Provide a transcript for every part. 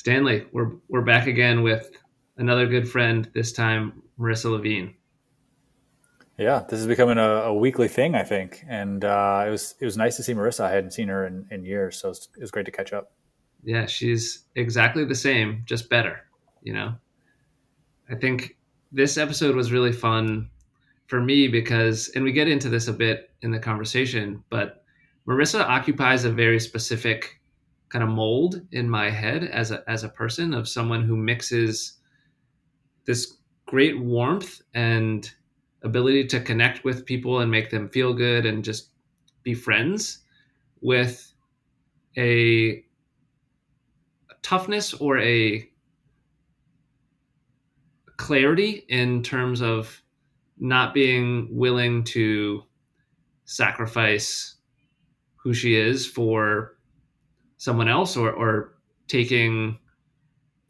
Stanley, we're we're back again with another good friend. This time, Marissa Levine. Yeah, this is becoming a, a weekly thing, I think, and uh, it was it was nice to see Marissa. I hadn't seen her in, in years, so it was, it was great to catch up. Yeah, she's exactly the same, just better. You know, I think this episode was really fun for me because, and we get into this a bit in the conversation, but Marissa occupies a very specific kind of mold in my head as a as a person of someone who mixes this great warmth and ability to connect with people and make them feel good and just be friends with a, toughness or a clarity in terms of not being willing to sacrifice who she is for someone else or or taking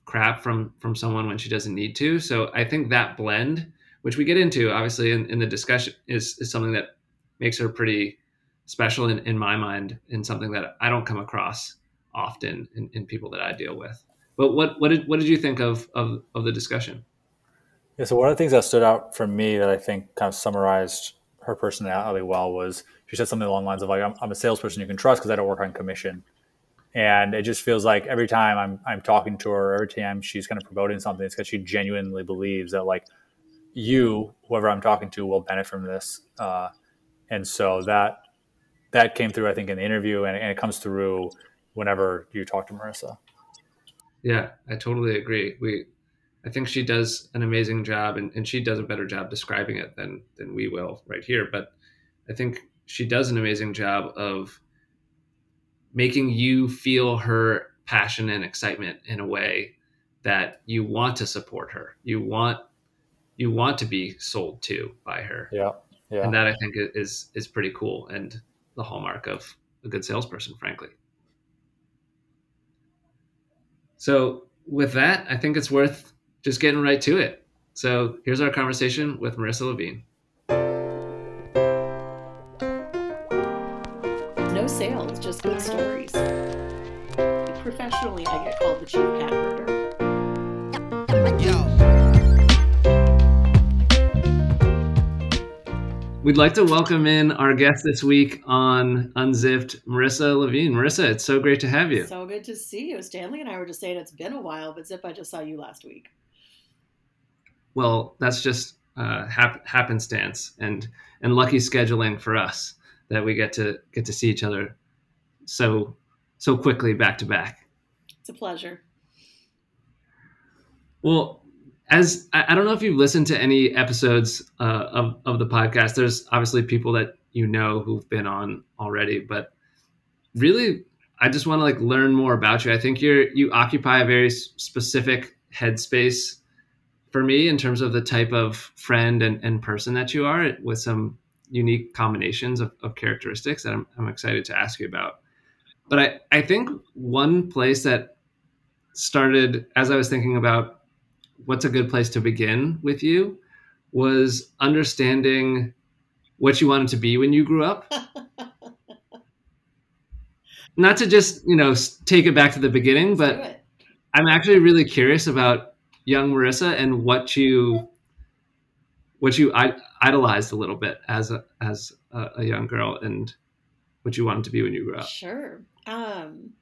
crap from from someone when she doesn't need to. So I think that blend, which we get into obviously in, in the discussion, is is something that makes her pretty special in, in my mind and something that I don't come across often in, in people that I deal with. But what what did what did you think of of, of the discussion? Yeah, so one of the things that stood out for me that I think kind of summarized her personality well was she said something along the lines of like I'm, I'm a salesperson you can trust because I don't work on commission and it just feels like every time I'm I'm talking to her, every time she's kind of promoting something, it's because she genuinely believes that like you, whoever I'm talking to, will benefit from this. Uh, and so that that came through, I think, in the interview, and, and it comes through whenever you talk to Marissa. Yeah, I totally agree. We, I think she does an amazing job, and, and she does a better job describing it than than we will right here. But I think she does an amazing job of making you feel her passion and excitement in a way that you want to support her. You want you want to be sold to by her. Yeah. Yeah. And that I think is is pretty cool and the hallmark of a good salesperson, frankly. So with that, I think it's worth just getting right to it. So here's our conversation with Marissa Levine. Just good stories. Professionally, I get called the chief cat herder. We'd like to welcome in our guest this week on Unzipped, Marissa Levine. Marissa, it's so great to have you. So good to see you. Stanley and I were just saying it's been a while, but Zip, I just saw you last week. Well, that's just uh, hap- happenstance and and lucky scheduling for us that we get to get to see each other so so quickly back to back. It's a pleasure. Well, as I, don't know if you've listened to any episodes uh, of of the podcast. There's obviously people that you know who've been on already, but really, I just want to like learn more about you. I think you're you occupy a very specific headspace for me in terms of the type of friend and, and person that you are with some unique combinations of, of characteristics that I'm, I'm excited to ask you about. But I, I think one place that started as I was thinking about what's a good place to begin with you was understanding what you wanted to be when you grew up. Not to just, you know, take it back to the beginning, but I'm actually really curious about young Marissa and what you what you idolized a little bit as a as a, a young girl and what you wanted to be when you grew up. Sure. Um,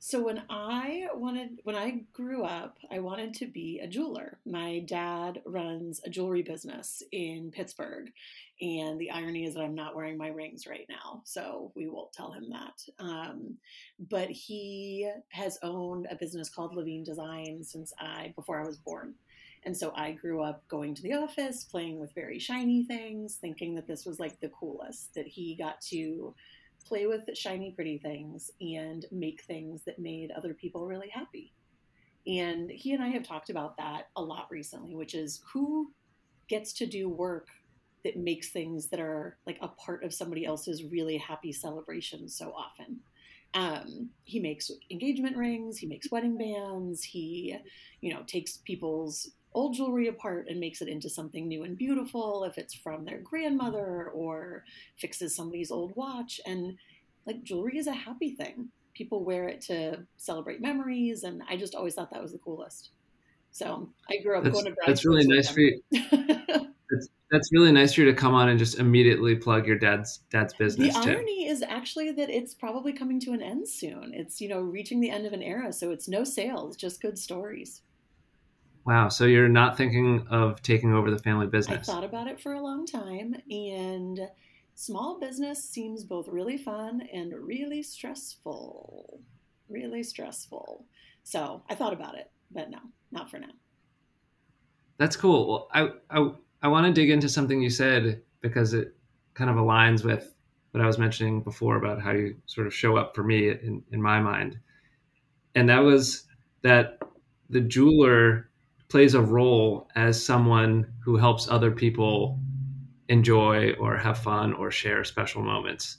so when I wanted, when I grew up, I wanted to be a jeweler. My dad runs a jewelry business in Pittsburgh, and the irony is that I'm not wearing my rings right now, so we won't tell him that. Um, but he has owned a business called Levine Design since I before I was born. And so I grew up going to the office, playing with very shiny things, thinking that this was like the coolest, that he got to play with shiny, pretty things and make things that made other people really happy. And he and I have talked about that a lot recently, which is who gets to do work that makes things that are like a part of somebody else's really happy celebration so often. Um, he makes engagement rings, he makes wedding bands, he, you know, takes people's old jewelry apart and makes it into something new and beautiful if it's from their grandmother or fixes somebody's old watch and like jewelry is a happy thing people wear it to celebrate memories, and I just always thought that was the coolest. So I grew up that's, going to That's really nice for you. that's, that's really nice for you to come on and just immediately plug your dad's dad's business. The too. irony is actually that it's probably coming to an end soon. It's you know reaching the end of an era, so it's no sales, just good stories. Wow. So you're not thinking of taking over the family business? I thought about it for a long time, and small business seems both really fun and really stressful. Really stressful. So I thought about it, but no, not for now. That's cool. Well, I, I, I want to dig into something you said because it kind of aligns with what I was mentioning before about how you sort of show up for me in, in my mind. And that was that the jeweler plays a role as someone who helps other people enjoy or have fun or share special moments.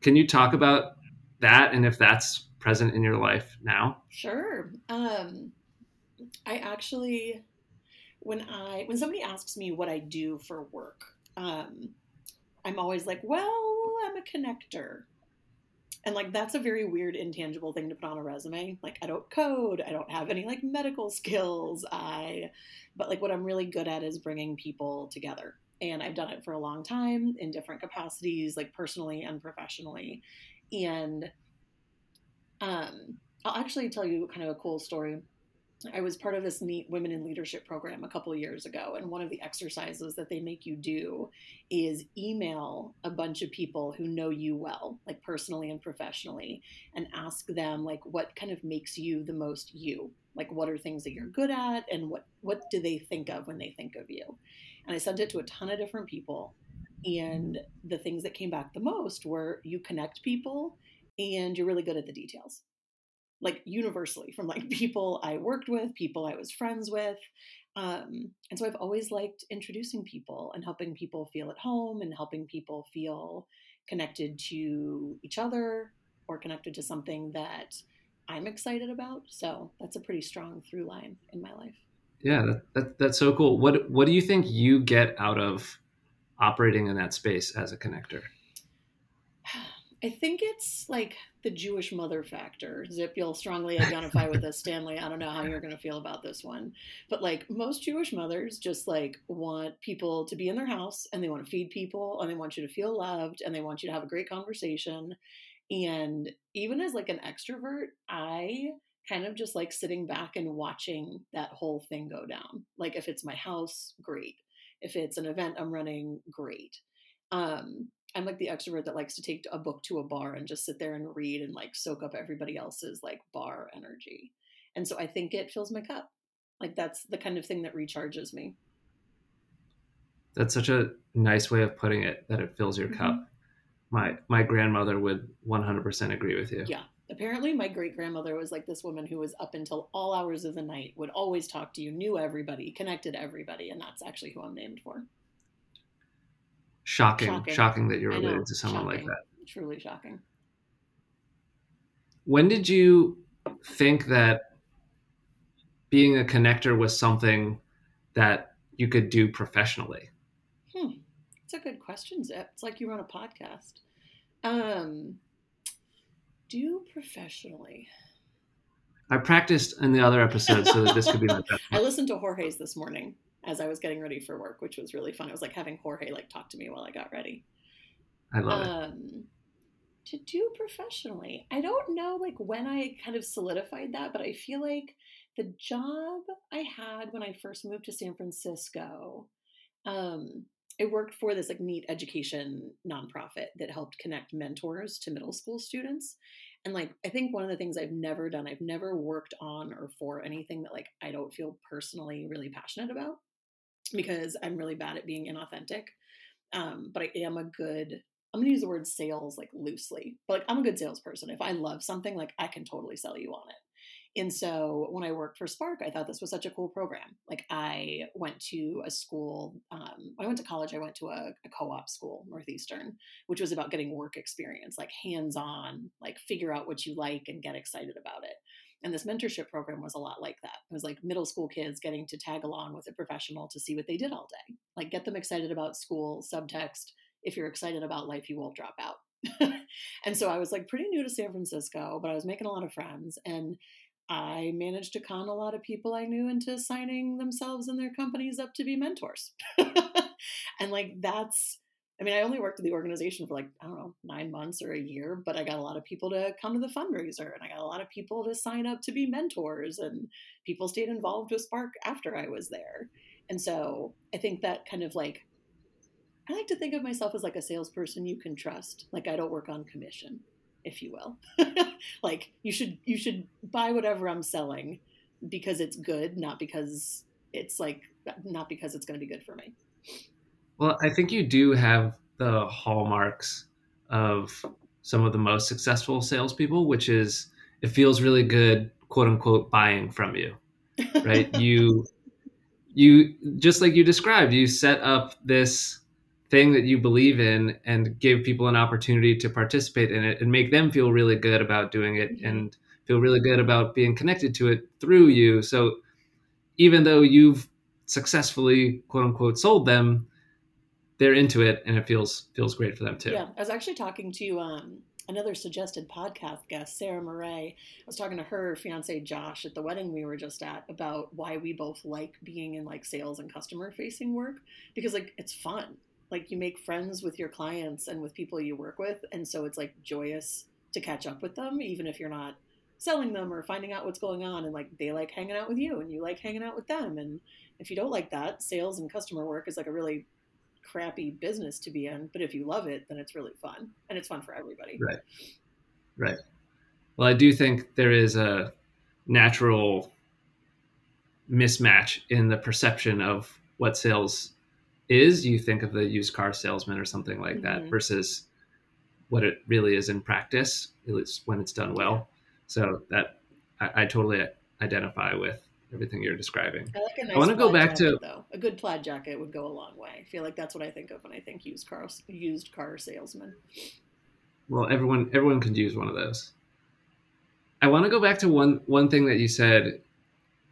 Can you talk about that and if that's present in your life now? Sure. Um, I actually, when I when somebody asks me what I do for work, um, I'm always like, well, I'm a connector. And like that's a very weird intangible thing to put on a resume. Like I don't code, I don't have any like medical skills. I but like what I'm really good at is bringing people together. And I've done it for a long time in different capacities, like personally and professionally. And um I'll actually tell you kind of a cool story. I was part of this neat women in leadership program a couple years ago, and one of the exercises that they make you do is email a bunch of people who know you well, like personally and professionally, and ask them like what kind of makes you the most you. Like what are things that you're good at, and what what do they think of when they think of you? And I sent it to a ton of different people, and the things that came back the most were you connect people, and you're really good at the details like universally from like people I worked with, people I was friends with. Um, and so I've always liked introducing people and helping people feel at home and helping people feel connected to each other or connected to something that I'm excited about. So that's a pretty strong through line in my life. Yeah, that, that, that's so cool. What what do you think you get out of operating in that space as a connector? I think it's like the Jewish mother factor. Zip, you'll strongly identify with this, Stanley. I don't know how you're going to feel about this one. But like most Jewish mothers just like want people to be in their house and they want to feed people and they want you to feel loved and they want you to have a great conversation. And even as like an extrovert, I kind of just like sitting back and watching that whole thing go down. Like if it's my house, great. If it's an event I'm running, great. Um, I'm like the extrovert that likes to take a book to a bar and just sit there and read and like soak up everybody else's like bar energy. And so I think it fills my cup. Like that's the kind of thing that recharges me. That's such a nice way of putting it that it fills your mm-hmm. cup. My my grandmother would 100% agree with you. Yeah. Apparently my great grandmother was like this woman who was up until all hours of the night, would always talk to you, knew everybody, connected everybody, and that's actually who I'm named for shocking, shocking, shocking that you're related to someone shocking. like that. Truly shocking. When did you think that being a connector was something that you could do professionally? Hmm. It's a good question, Zip. It's like you run a podcast. Um, do professionally. I practiced in the other episode so that this could be my best. I listened to Jorge's this morning as I was getting ready for work, which was really fun. It was like having Jorge like talk to me while I got ready. I love um, it. To do professionally, I don't know like when I kind of solidified that, but I feel like the job I had when I first moved to San Francisco, um, I worked for this like neat education nonprofit that helped connect mentors to middle school students. And like I think one of the things I've never done, I've never worked on or for anything that like I don't feel personally really passionate about because I'm really bad at being inauthentic. Um, but I am a good, I'm gonna use the word sales like loosely, but like I'm a good salesperson. If I love something, like I can totally sell you on it. And so when I worked for Spark, I thought this was such a cool program. Like I went to a school, um, I went to college, I went to a, a co-op school, Northeastern, which was about getting work experience, like hands-on, like figure out what you like and get excited about it. And this mentorship program was a lot like that. It was like middle school kids getting to tag along with a professional to see what they did all day. Like get them excited about school, subtext. If you're excited about life, you won't drop out. and so I was like pretty new to San Francisco, but I was making a lot of friends and I managed to con a lot of people I knew into signing themselves and their companies up to be mentors. and like that's I mean, I only worked at the organization for like, I don't know, nine months or a year, but I got a lot of people to come to the fundraiser and I got a lot of people to sign up to be mentors and people stayed involved with Spark after I was there. And so I think that kind of like I like to think of myself as like a salesperson you can trust. Like I don't work on commission, if you will. like you should you should buy whatever I'm selling because it's good, not because it's like not because it's going to be good for me. Well, I think you do have the hallmarks of some of the most successful salespeople, which is it feels really good, quote unquote, buying from you, right? you, you just like you described, you set up this thing that you believe in and give people an opportunity to participate in it and make them feel really good about doing it mm-hmm. and feel really good about being connected to it through you. So even though you've successfully quote unquote sold them, they're into it and it feels feels great for them too. Yeah, I was actually talking to um, another suggested podcast guest, Sarah Murray. I was talking to her fiance Josh at the wedding we were just at about why we both like being in like sales and customer facing work because like it's fun like you make friends with your clients and with people you work with and so it's like joyous to catch up with them even if you're not selling them or finding out what's going on and like they like hanging out with you and you like hanging out with them and if you don't like that sales and customer work is like a really crappy business to be in but if you love it then it's really fun and it's fun for everybody. Right. Right. Well i do think there is a natural mismatch in the perception of what sales is, you think of the used car salesman or something like mm-hmm. that versus what it really is in practice, at least when it's done well. So that I, I totally identify with everything you're describing. I like a nice I want to go back jacket, to though. A good plaid jacket would go a long way. I feel like that's what I think of when I think used car used car salesman. Well, everyone everyone could use one of those. I want to go back to one one thing that you said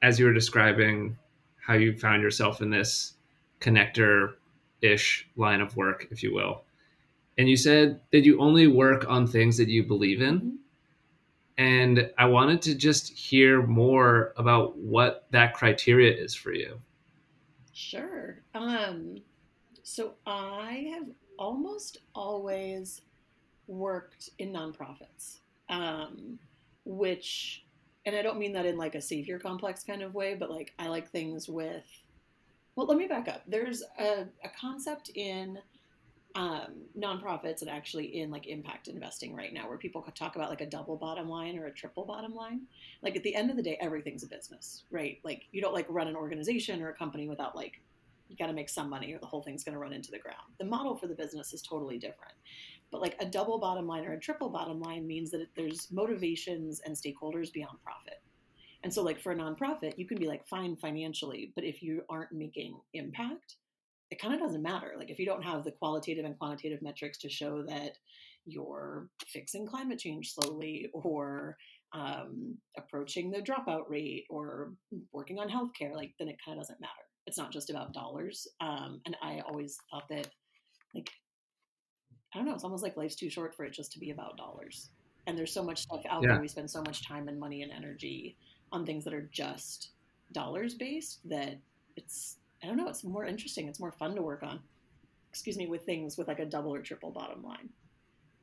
as you were describing how you found yourself in this connector ish line of work, if you will. And you said that you only work on things that you believe in. Mm-hmm. And I wanted to just hear more about what that criteria is for you. Sure. Um, so I have almost always worked in nonprofits, um, which, and I don't mean that in like a savior complex kind of way, but like I like things with well, let me back up. There's a, a concept in um, nonprofits and actually in like impact investing right now where people talk about like a double bottom line or a triple bottom line. Like at the end of the day, everything's a business, right? Like you don't like run an organization or a company without like you got to make some money or the whole thing's going to run into the ground. The model for the business is totally different. But like a double bottom line or a triple bottom line means that there's motivations and stakeholders beyond profit. And so, like for a nonprofit, you can be like fine financially, but if you aren't making impact, it kind of doesn't matter. Like if you don't have the qualitative and quantitative metrics to show that you're fixing climate change slowly or um, approaching the dropout rate or working on healthcare, like then it kind of doesn't matter. It's not just about dollars. Um, and I always thought that, like, I don't know, it's almost like life's too short for it just to be about dollars. And there's so much stuff out yeah. there. We spend so much time and money and energy on things that are just dollars based that it's I don't know, it's more interesting, it's more fun to work on. Excuse me, with things with like a double or triple bottom line.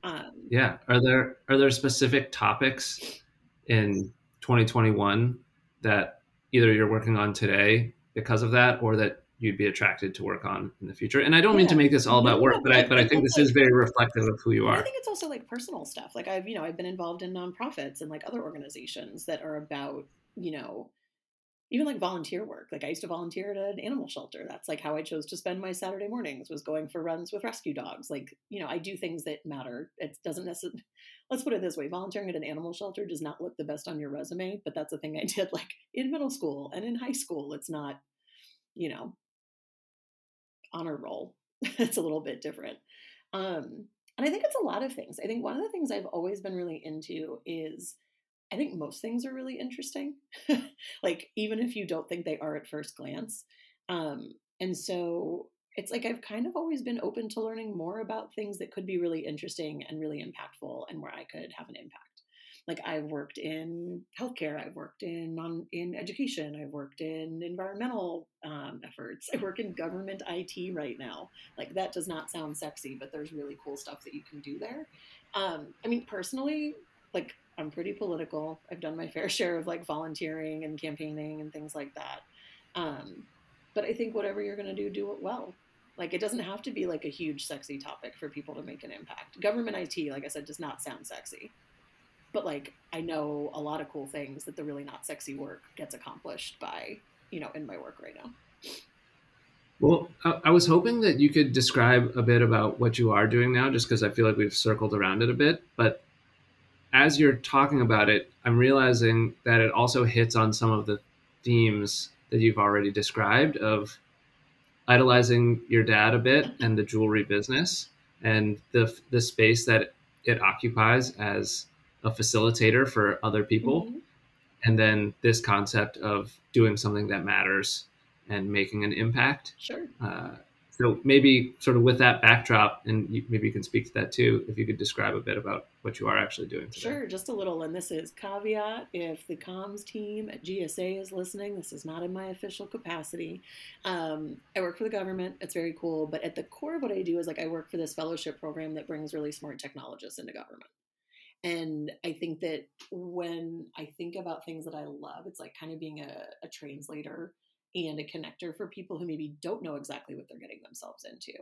Um, yeah, are there are there specific topics in 2021 that either you're working on today because of that, or that you'd be attracted to work on in the future. And I don't yeah. mean to make this all about work, but I but I think this is very reflective of who you are. I think it's also like personal stuff. Like I've you know I've been involved in nonprofits and like other organizations that are about you know even like volunteer work. Like I used to volunteer at an animal shelter. That's like how I chose to spend my Saturday mornings was going for runs with rescue dogs. Like, you know, I do things that matter. It doesn't necessarily, let's put it this way. Volunteering at an animal shelter does not look the best on your resume, but that's a thing I did like in middle school and in high school. It's not, you know, honor roll. it's a little bit different. Um, and I think it's a lot of things. I think one of the things I've always been really into is I think most things are really interesting, like even if you don't think they are at first glance. Um, and so it's like I've kind of always been open to learning more about things that could be really interesting and really impactful and where I could have an impact. Like I've worked in healthcare, I've worked in non in education, I've worked in environmental um, efforts. I work in government IT right now. Like that does not sound sexy, but there's really cool stuff that you can do there. Um, I mean, personally, like I'm pretty political. I've done my fair share of like volunteering and campaigning and things like that. Um, but I think whatever you're going to do, do it well. Like it doesn't have to be like a huge sexy topic for people to make an impact. Government IT, like I said, does not sound sexy. But like I know a lot of cool things that the really not sexy work gets accomplished by, you know, in my work right now. Well, I, was hoping that you could describe a bit about what you are doing now, just because I feel like we've circled around it a bit. But as you're talking about it, I'm realizing that it also hits on some of the themes that you've already described of idolizing your dad a bit and the jewelry business and the the space that it occupies as a facilitator for other people mm-hmm. and then this concept of doing something that matters and making an impact sure uh, so maybe sort of with that backdrop and you, maybe you can speak to that too if you could describe a bit about what you are actually doing today. sure just a little and this is caveat if the comms team at gsa is listening this is not in my official capacity. Um, i work for the government it's very cool but at the core of what i do is like i work for this fellowship program that brings really smart technologists into government. And i think that when i think about things that i love it's like kind of being a, a translator and a connector for people who maybe don't know exactly what they're getting themselves into.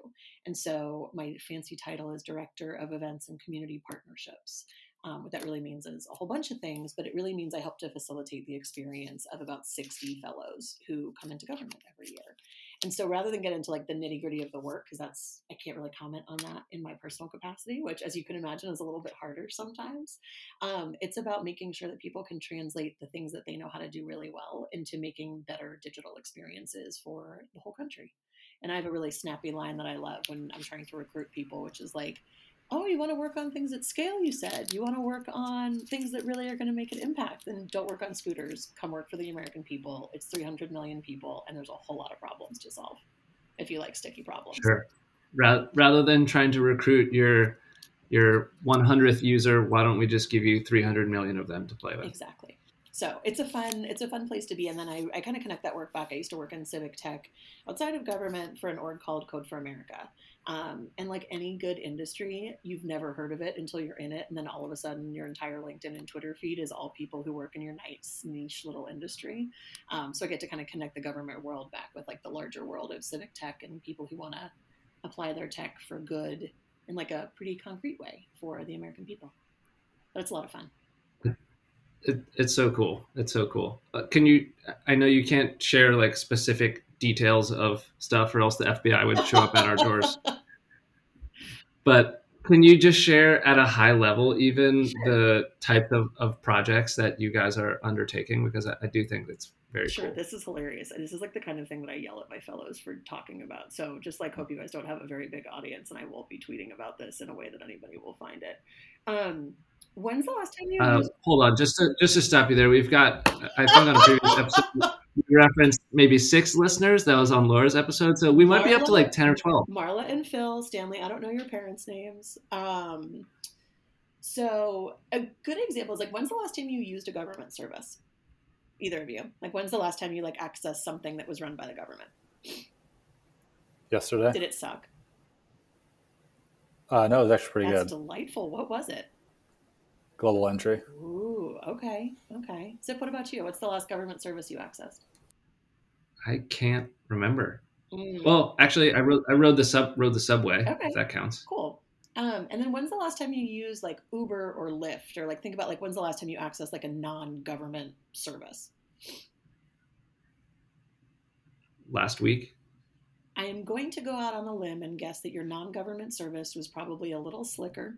And so my fancy title is Director of Events and Community Partnerships. Um, what that really means is a whole bunch of things, but it really means I help to facilitate the experience of about 60 fellows who come into government every year. And so rather than get into like the nitty gritty of the work, because that's, I can't really comment on that in my personal capacity, which as you can imagine is a little bit harder sometimes. Um, it's about making sure that people can translate the things that they know how to do really well into making better digital experiences for the whole country. And I have a really snappy line that I love when I'm trying to recruit people, which is like, oh, you want to work on things at scale, you said. You want to work on things that really are going to make an impact. Then don't work on scooters. Come work for the American people. It's 300 million people, and there's a whole lot of problems to solve if you like sticky problems. Sure. Rather than trying to recruit your your 100th user, why don't we just give you 300 million of them to play with? Exactly. So it's a fun it's a fun place to be. And then I, I kind of connect that work back. I used to work in civic tech outside of government for an org called Code for America. Um, and like any good industry, you've never heard of it until you're in it, and then all of a sudden, your entire LinkedIn and Twitter feed is all people who work in your nice niche little industry. Um, so I get to kind of connect the government world back with like the larger world of civic tech and people who want to apply their tech for good in like a pretty concrete way for the American people. But it's a lot of fun. It, it's so cool. It's so cool. Uh, can you? I know you can't share like specific details of stuff, or else the FBI would show up at our doors. But can you just share at a high level, even sure. the type of, of projects that you guys are undertaking? Because I, I do think it's very sure. Cool. This is hilarious. And this is like the kind of thing that I yell at my fellows for talking about. So just like hope you guys don't have a very big audience, and I won't be tweeting about this in a way that anybody will find it. Um, when's the last time you? Uh, hold on, just to just to stop you there. We've got I think on a previous episode we referenced maybe six listeners. That was on Laura's episode, so we might Marla, be up to like ten or twelve. Marla and Phil Stanley. I don't know your parents' names. Um, so a good example is like when's the last time you used a government service? Either of you. Like when's the last time you like accessed something that was run by the government? Yesterday. Did it suck? Uh, no, it was actually pretty good. That's good. Delightful. What was it? Global entry. Ooh, okay, okay. Zip, what about you? What's the last government service you accessed? I can't remember. Mm. Well, actually, I rode I rode the sub rode the subway. Okay. If that counts. Cool. Um, and then when's the last time you used like Uber or Lyft or like think about like when's the last time you accessed like a non-government service? Last week. I am going to go out on a limb and guess that your non-government service was probably a little slicker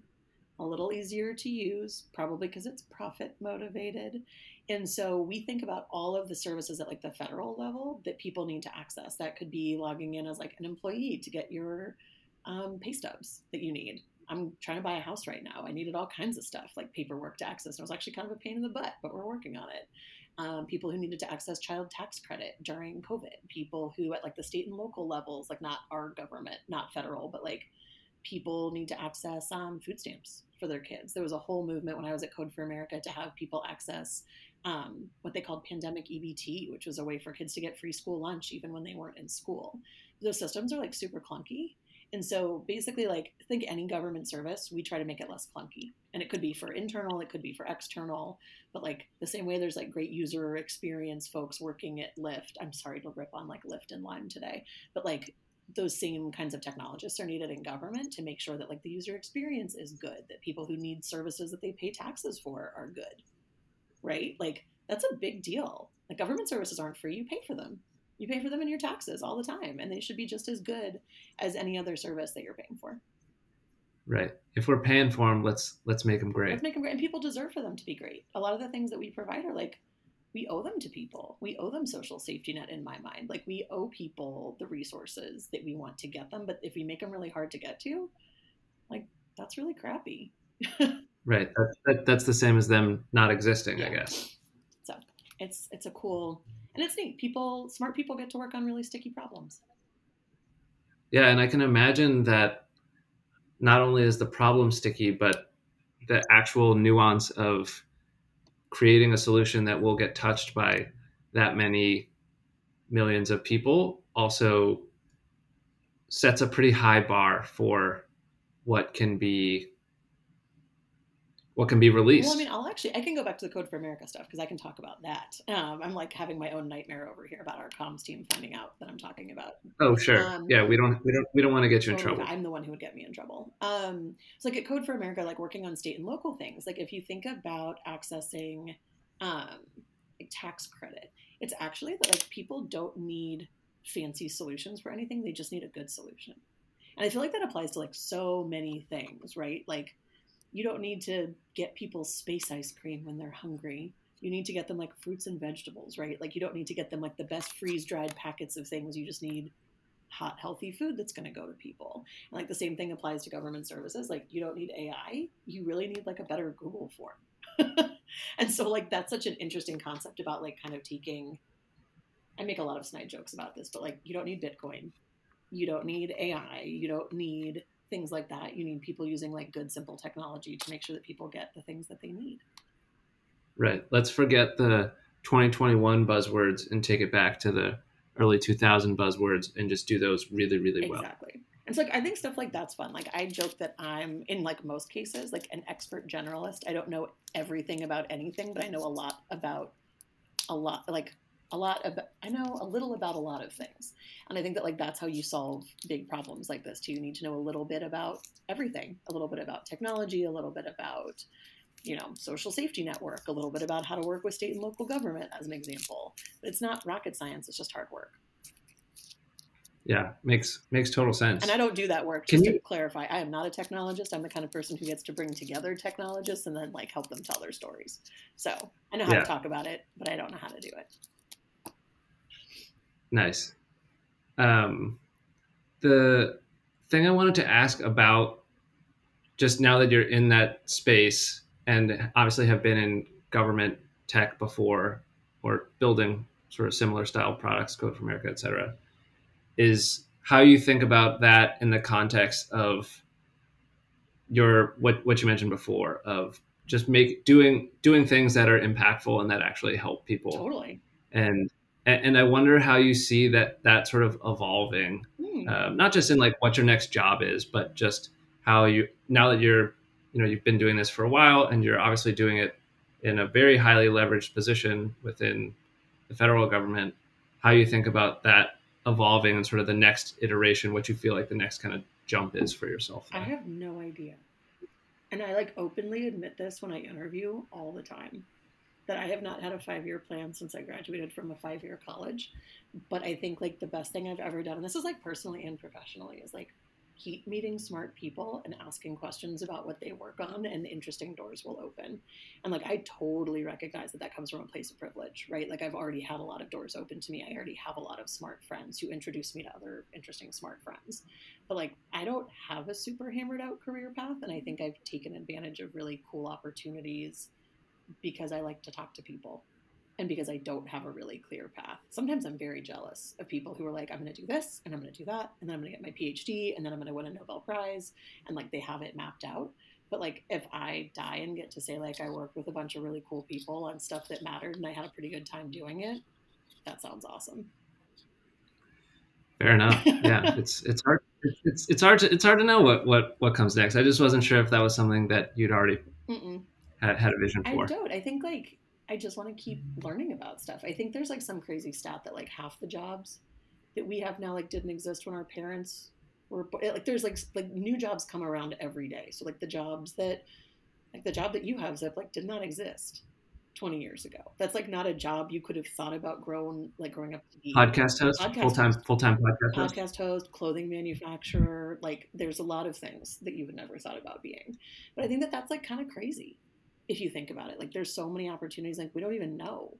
a little easier to use, probably because it's profit motivated. And so we think about all of the services at like the federal level that people need to access. That could be logging in as like an employee to get your um, pay stubs that you need. I'm trying to buy a house right now. I needed all kinds of stuff like paperwork to access. And it was actually kind of a pain in the butt, but we're working on it. um, people who needed to access child tax credit during COVID, people who at like the state and local levels, like not our government, not federal, but like people need to access um, food stamps for their kids. There was a whole movement when I was at Code for America to have people access um, what they called pandemic EBT, which was a way for kids to get free school lunch even when they weren't in school. Those systems are like super clunky. And so basically, like, think any government service, we try to make it less clunky. And it could be for internal, it could be for external. But like the same way there's like great user experience folks working at Lyft. I'm sorry to rip on like Lyft and Lime today, but like those same kinds of technologists are needed in government to make sure that like the user experience is good, that people who need services that they pay taxes for are good. Right? Like that's a big deal. Like government services aren't free, you pay for them. You pay for them in your taxes all the time, and they should be just as good as any other service that you're paying for. Right. If we're paying for them, let's let's make them great. Let's make them great, and people deserve for them to be great. A lot of the things that we provide are like we owe them to people. We owe them social safety net in my mind. Like we owe people the resources that we want to get them, but if we make them really hard to get to, like that's really crappy. right. That, that, that's the same as them not existing, yeah. I guess. So it's it's a cool and it's neat. People, smart people, get to work on really sticky problems. Yeah, and I can imagine that not only is the problem sticky, but the actual nuance of creating a solution that will get touched by that many millions of people also sets a pretty high bar for what can be what can be released. Well, I mean, I'll actually I can go back to the Code for America stuff because I can talk about that. Um, I'm like having my own nightmare over here about our comms team finding out that I'm talking about. Oh sure, um, yeah. We don't we don't we don't want to get you in trouble. I'm the one who would get me in trouble. Um, so like at Code for America, like working on state and local things. Like if you think about accessing um, like tax credit, it's actually that like people don't need fancy solutions for anything; they just need a good solution. And I feel like that applies to like so many things, right? Like you don't need to get people space ice cream when they're hungry. You need to get them like fruits and vegetables, right? Like you don't need to get them like the best freeze dried packets of things. You just need hot, healthy food that's going to go to people. And like the same thing applies to government services. Like you don't need AI. You really need like a better Google form. and so like that's such an interesting concept about like kind of taking I make a lot of snide jokes about this, but like you don't need Bitcoin. You don't need AI. You don't need things like that. You need people using like good, simple technology to make sure that people get the things that they need. Right. Let's forget the 2021 buzzwords and take it back to the early 2000 buzzwords and just do those really, really well. Exactly. And so like I think stuff like that's fun. Like I joke that I'm in like most cases like an expert generalist. I don't know everything about anything, but I know a lot about a lot like a lot about i know a little about a lot of things. And i think that like that's how you solve big problems like this too. You need to know a little bit about everything. A little bit about technology a little bit about you know social safety network a little bit about how to work with state and local government as an example. But it's not rocket science it's just hard work. Yeah makes makes total sense. And i don't do that work just Can to clarify. I am not a technologist. I'm the kind of person who gets to bring together technologists and then like help them tell their stories. So i know how yeah. to talk about it but i don't know how to do it Nice. Um, the thing I wanted to ask about just now that you're in that space and obviously have been in government tech before or building sort of similar style products, Code for America, et cetera, is how you think about that in the context of your what what you mentioned before of just make doing doing things that are impactful and that actually help people. Totally. And and, and I wonder how you see that that sort of evolving, mm. um, not just in like what your next job is, but just how you now that you're you know you've been doing this for a while and you're obviously doing it in a very highly leveraged position within the federal government how you think about that evolving and sort of the next iteration what you feel like the next kind of jump is for yourself i have no idea. And i like openly admit this when i interview all the time that I have not had a five year plan since I graduated from a five year college. But I think like the best thing I've ever done, and this is like personally and professionally, is like keep meeting smart people and asking questions about what they work on and interesting doors will open. And like i totally recognize that that comes from a place of privilege right? Like i've already had a lot of doors open to me. I already have a lot of smart friends who introduce me to other interesting smart friends. But like i don't have a super hammered out career path and i think i've taken advantage of really cool opportunities because I like to talk to people. and because I don't have a really clear path. Sometimes I'm very jealous of people who are like, I'm going to do this and I'm going to do that, and then I'm going to get my PhD, and then I'm going to win a Nobel Prize, and like they have it mapped out. But like if I die and get to say like I worked with a bunch of really cool people on stuff that mattered and I had a pretty good time doing it, that sounds awesome. Fair enough. Yeah, it's it's hard. It's it's hard to it's hard to know what what what comes next. I just wasn't sure if that was something that you'd already Mm-mm. Had a vision for. I don't. I think like I just want to keep learning about stuff. I think there's like some crazy stat that like half the jobs that we have now like didn't exist when our parents were like there's like like new jobs come around every day. So like the jobs that like the job that you have Zip like did not exist 20 years ago. That's like not a job you could have thought about growing like growing up to be podcast host, full time full time podcast host. Podcast host, clothing manufacturer, like there's a lot of things that you would never thought about being. But I think that that's like kind of crazy if you think about it. Like there's so many opportunities like we don't even know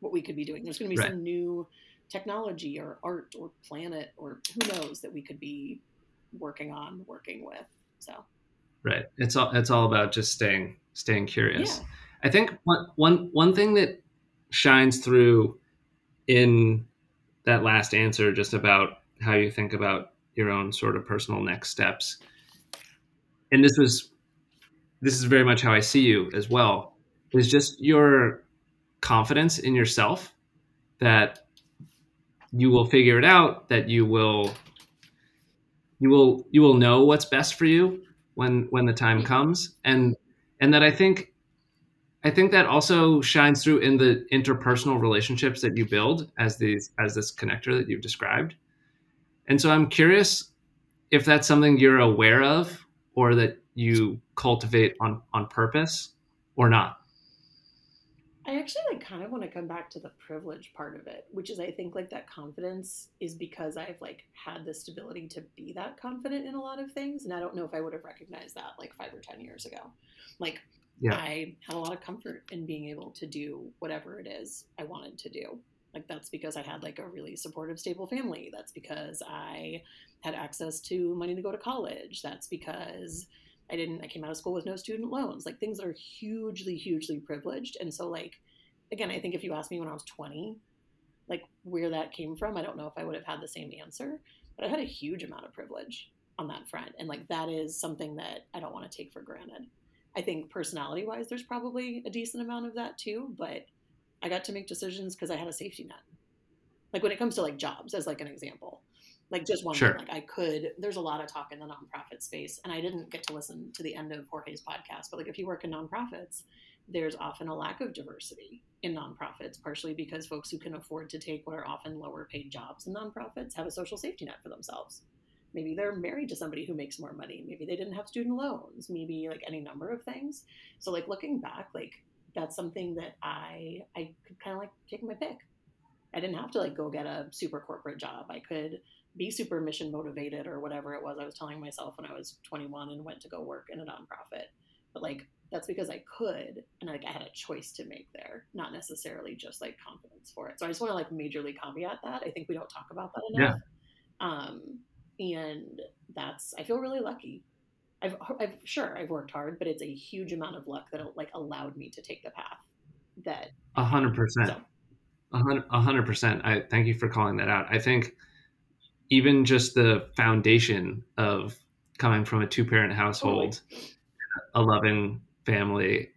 what we could be doing. There's going to be right. some new technology or art or planet or who knows that we could be working on, working with. So Right. It's all it's all about just staying staying curious. Yeah. I think one one one thing that shines through in that last answer just about how you think about your own sort of personal next steps. And this was this is very much how I see you as well, is just your confidence in yourself that you will figure it out, that you will you will you will know what's best for you when when the time comes and and that I think I think that also shines through in the interpersonal relationships that you build as these as this connector that you've described. And so I'm curious if that's something you're aware of or that you cultivate on on purpose or not? I actually like kind of want to come back to the privilege part of it which is i think like that confidence is because i've like had the stability to be that confident in a lot of things and i don't know if i would have recognized that like five or ten years ago. Like yeah. i had a lot of comfort in being able to do whatever it is i wanted to do. Like that's because i had like a really supportive stable family. That's because i had access to money to go to college. That's because I didn't, I came out of school with no student loans, like things that are hugely, hugely privileged. And so, like, again, I think if you asked me when I was 20, like where that came from, I don't know if I would have had the same answer, but I had a huge amount of privilege on that front. And like that is something that I don't want to take for granted. I think personality wise, there's probably a decent amount of that too, but I got to make decisions because I had a safety net. Like when it comes to like jobs, as like an example, like just one sure. thing, like i could there's a lot of talk in the nonprofit space and i didn't get to listen to the end of jorge's podcast but like if you work in nonprofits there's often a lack of diversity in nonprofits partially because folks who can afford to take what are often lower paid jobs in nonprofits have a social safety net for themselves. Maybe they're married to somebody who makes more money. Maybe they didn't have student loans. Maybe like any number of things. So like looking back like that's something that i i could kind of like take my pick. I didn't have to like go get a super corporate job. I could be super mission motivated or whatever it was I was telling myself when I was 21 and went to go work in a nonprofit. But like that's because I could and like I had a choice to make there, not necessarily just like confidence for it. So I just want to like majorly caveat that. I think we don't talk about that enough. Yeah. Um, and that's I feel really lucky. I've, I've sure I've worked hard, but it's a huge amount of luck that like allowed me to take the path that a hundred percent. A hundred percent. I thank you for calling that out. I think even just the foundation of coming from a two parent household, a loving family,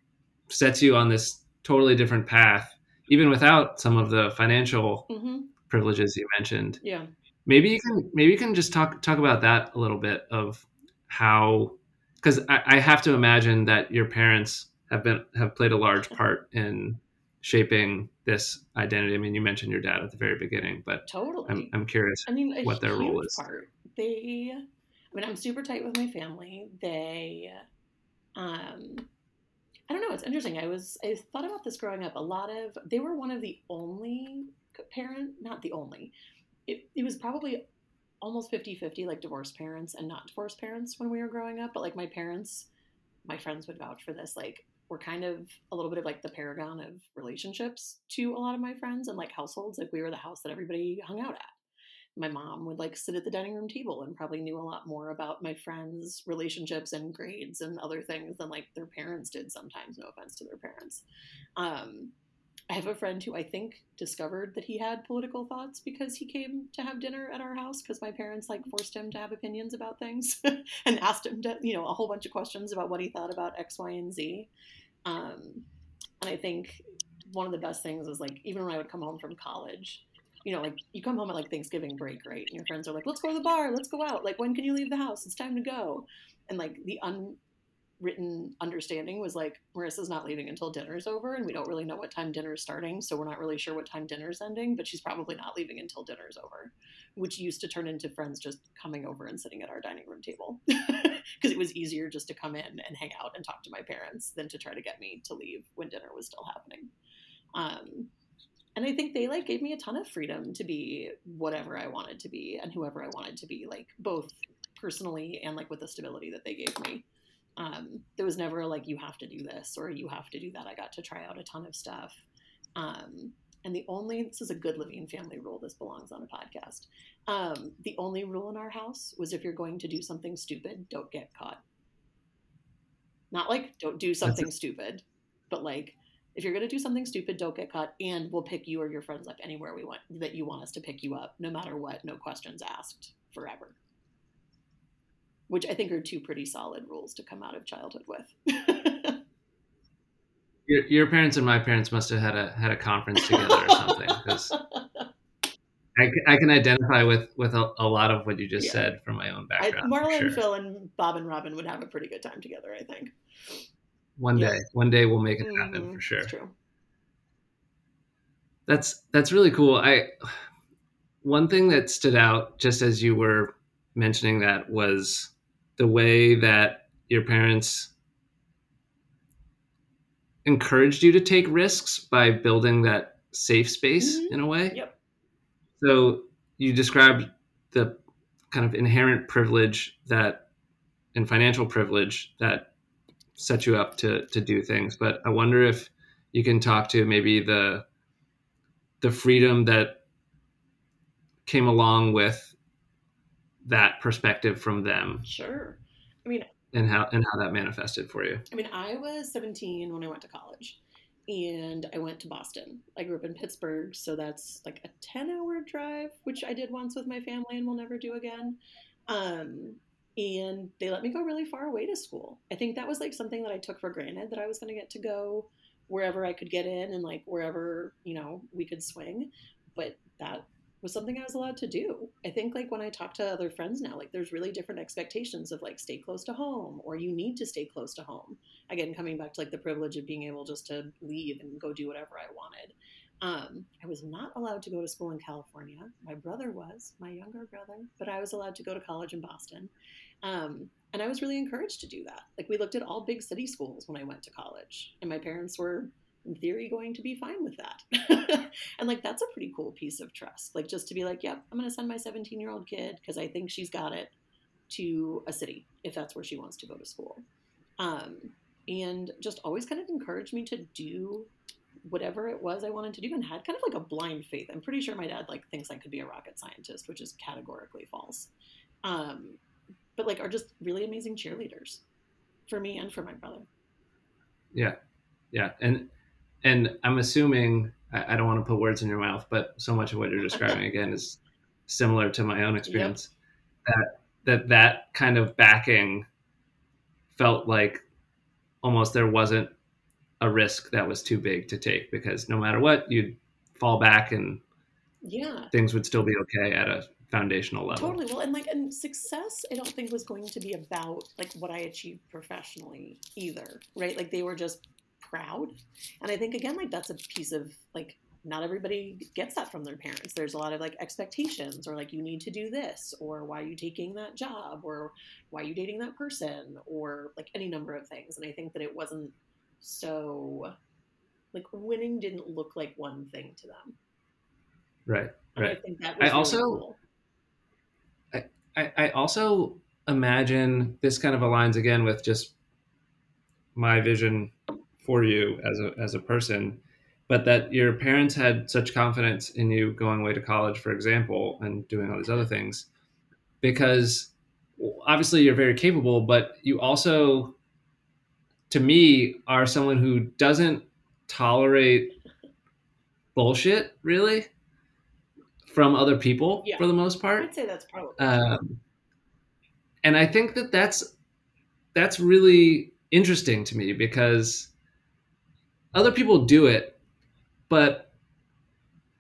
sets you on this totally different path, even without some of the financial mm-hmm. privileges you mentioned. Yeah. Maybe you can maybe you can just talk talk about that a little bit of how because I, I have to imagine that your parents have been have played a large part in shaping this identity? I mean, you mentioned your dad at the very beginning, but totally, I'm, I'm curious. I mean, what their role is. Part. They, I mean, I'm super tight with my family. They, um, I don't know. It's interesting. I was I thought about this growing up. A lot of they were one of the only parent, not the only. It, it was probably almost 50-50 like divorced parents and not divorced parents when we were growing up but like my parents my friends would vouch for this like were kind of a little bit of like the paragon of relationships to a lot of my friends and like households. Like we were the house that everybody hung out at. My mom would like sit at the dining room table and probably knew a lot more about my friends' relationships and grades and other things than like their parents did sometimes. No offense to their parents. Um, I have a friend who I think discovered that he had political thoughts because he came to have dinner at our house because my parents like forced him to have opinions about things and asked him to, you know, a whole bunch of questions about what he thought about X, Y, and Z. Um, and I think one of the best things is like even when I would come home from college, you know, like you come home at like Thanksgiving break, right? And your friends are like, "Let's go to the bar. Let's go out. Like, when can you leave the house? It's time to go." And like the un written understanding was like Marissa's not leaving until dinner's over, and we don't really know what time dinner's starting, so we're not really sure what time dinner's ending. But she's probably not leaving until dinner's over, which used to turn into friends just coming over and sitting at our dining room table because it was easier just to come in and hang out and talk to my parents than to try to get me to leave when dinner was still happening. Um, and I think they like gave me a ton of freedom to be whatever I wanted to be and whoever I wanted to be, like both personally and like with the stability that they gave me um, there was never like you have to do this or you have to do that. I got to try out a ton of stuff. Um, and the only this is a good living family rule. This belongs on a podcast. Um, the only rule in our house was if you're going to do something stupid, don't get caught. Not like don't do something stupid, but like if you're going to do something stupid, don't get caught, and we'll pick you or your friends up anywhere we want that you want us to pick you up, no matter what, no questions asked, forever which I think are two pretty solid rules to come out of childhood with. your, your parents and my parents must have had a had a conference together or something because I, I can identify with with a, a lot of what you just yeah. said from my own background. I, Marla sure. and Phil and Bob and Robin would have a pretty good time together. I think. One yeah. day, one day we'll make it happen mm-hmm. for sure. That's true. That's that's really cool. I one thing that stood out just as you were mentioning that was the way that your parents encouraged you to take risks by building that safe space mm-hmm. in a way. Yep. So you described the kind of inherent privilege that and financial privilege that set you up to to do things, but I wonder if you can talk to maybe the the freedom that came along with that perspective from them. Sure. I mean, and how and how that manifested for you. I mean, I was 17 when I went to college, and I went to Boston. I grew up in Pittsburgh, so that's like a 10 hour drive, which I did once with my family and will never do again. Um, and they let me go really far away to school. I think that was like something that I took for granted that I was going to get to go wherever I could get in and like wherever, you know, we could swing. But that was something I was allowed to do. I think like when I talk to other friends now, like there's really different expectations of like stay close to home or you need to stay close to home. Again, coming back to like the privilege of being able just to leave and go do whatever I wanted. Um, I was not allowed to go to school in California. My brother was, my younger brother, but I was allowed to go to college in Boston. Um, and I was really encouraged to do that. Like we looked at all big city schools when I went to college, and my parents were in theory going to be fine with that. And like that's a pretty cool piece of trust. Like just to be like yep i'm going to send my 17 year old kid because i think she's got it to a city if that's where she wants to go to school. Um, and just always kind of encouraged me to do whatever it was i wanted to do and had kind of like a blind faith. I'm pretty sure my dad like thinks i could be a rocket scientist which is categorically false. Um, but like are just really amazing cheerleaders for me and for my brother. Yeah. Yeah. And and I'm assuming I, I don't want to put words in your mouth, but so much of what you're describing again is similar to my own experience. Yep. That that that kind of backing felt like almost there wasn't a risk that was too big to take because no matter what, you'd fall back and yeah, things would still be okay at a foundational level. Totally. Well, and like, and success, I don't think was going to be about like what I achieved professionally either, right? Like they were just proud. And I think again, like that's a piece of like not everybody gets that from their parents. There's a lot of like expectations or like you need to do this or why are you taking that job or why are you dating that person or like any number of things. And I think that it wasn't so like winning didn't look like one thing to them. Right. And right. I think that was I really also cool. I, I, I also imagine this kind of aligns again with just my vision for you as a as a person, but that your parents had such confidence in you going away to college, for example, and doing all these other things, because obviously you're very capable, but you also, to me, are someone who doesn't tolerate bullshit, really, from other people Yeah. for the most part. I'd say that's probably Um, and I think that that's that's really interesting to me because other people do it, but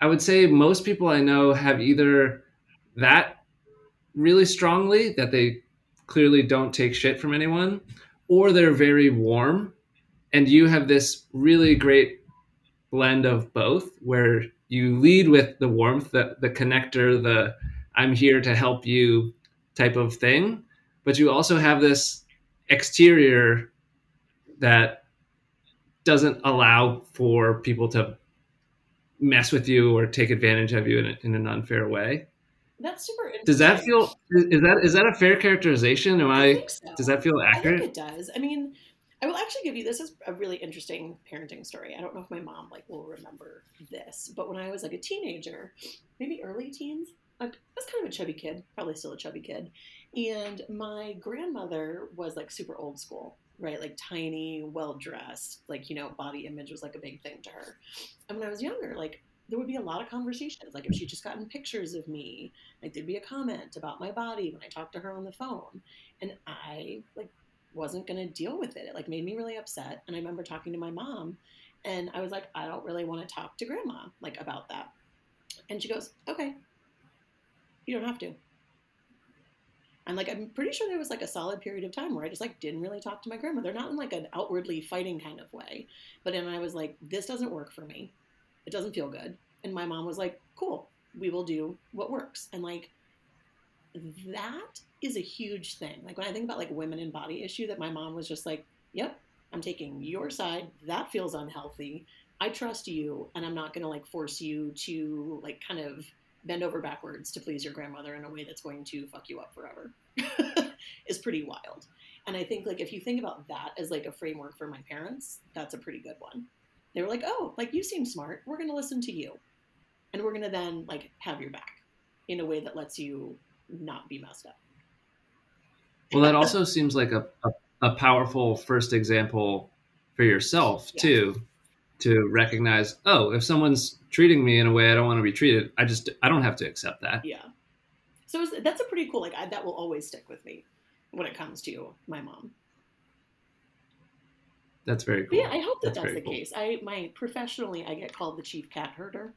I would say most people I know have either that really strongly that they clearly don't take shit from anyone, or they're very warm, and you have this really great blend of both where you lead with the warmth, the, the connector, the I'm here to help you type of thing, but you also have this exterior that doesn't allow for people to mess with you or take advantage of you in, a, in an unfair way. that's super interesting. Does that feel is that is that a fair characterization? Am I I, so. does that feel I think accurate? it does. I mean, I will actually give you this is a really interesting parenting story. I don't know if my mom like will remember this, but when I was like a teenager, maybe early teens, like, I was kind of a chubby kid, probably still a chubby kid, and my grandmother was like super old school, right? Like tiny, well dressed, like you know, body image was like a big thing to her. And when I was younger, like there would be a lot of conversations. Like if she'd just gotten pictures of me, like there'd be a comment about my body when I talked to her on the phone, and I like wasn't going to deal with it. It like made me really upset. And I remember talking to my mom and I was like, I don't really want to talk to grandma like about that. And she goes, okay, you don't have to. And like, I'm pretty sure there was like a solid period of time where I just like didn't really talk to my grandmother, not in like an outwardly fighting kind of way, but and I was like, this doesn't work for me. It doesn't feel good. And my mom was like, cool, we will do what works. And like, that is a huge thing. Like when I think about like women in body issue, that my mom was just like, "Yep, I'm taking your side. That feels unhealthy. I trust you, and I'm not going to like force you to like kind of bend over backwards to please your grandmother in a way that's going to fuck you up forever." is pretty wild. And I think like if you think about that as like a framework for my parents, that's a pretty good one. They were like, "Oh, like you seem smart. We're going to listen to you, and we're going to then like have your back in a way that lets you not be messed up." Well, that also seems like a, a, a powerful first example for yourself Yeah. too, to recognize, oh, if someone's treating me in a way I don't want to be treated, I just I don't have to accept that. Yeah. So that's a pretty cool. Like I, that will always stick with me when it comes to my mom. That's very But cool. yeah, I hope that That's that's, the cool. case. I my professionally, I get called the chief cat herder,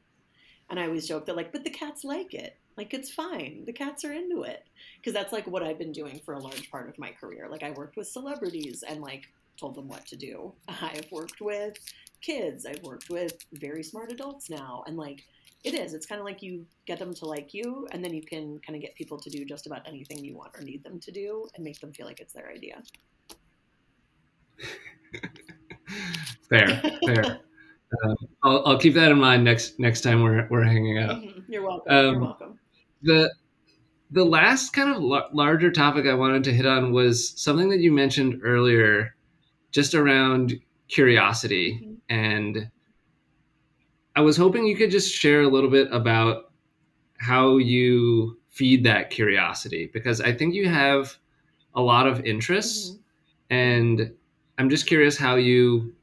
and I always joke that like, but the cats like it. Like it's fine. The cats are into it because that's like what I've been doing for a large part of my career. Like I worked with celebrities and like told them what to do. I've worked with kids. I've worked with very smart adults now, and like it is. It's kind of like you get them to like you, and then you can kind of get people to do just about anything you want or need them to do, and make them feel like it's their idea. fair, fair. Um, I'll, I'll keep that in mind next next time we're we're hanging out. Mhm. You're welcome. You're Um, welcome. the the last kind of la- larger topic I wanted to hit on was something that you mentioned earlier, just around curiosity, Mhm. and I was hoping you could just share a little bit about how you feed that curiosity because I think you have a lot of interests, Mhm. and I'm just curious how you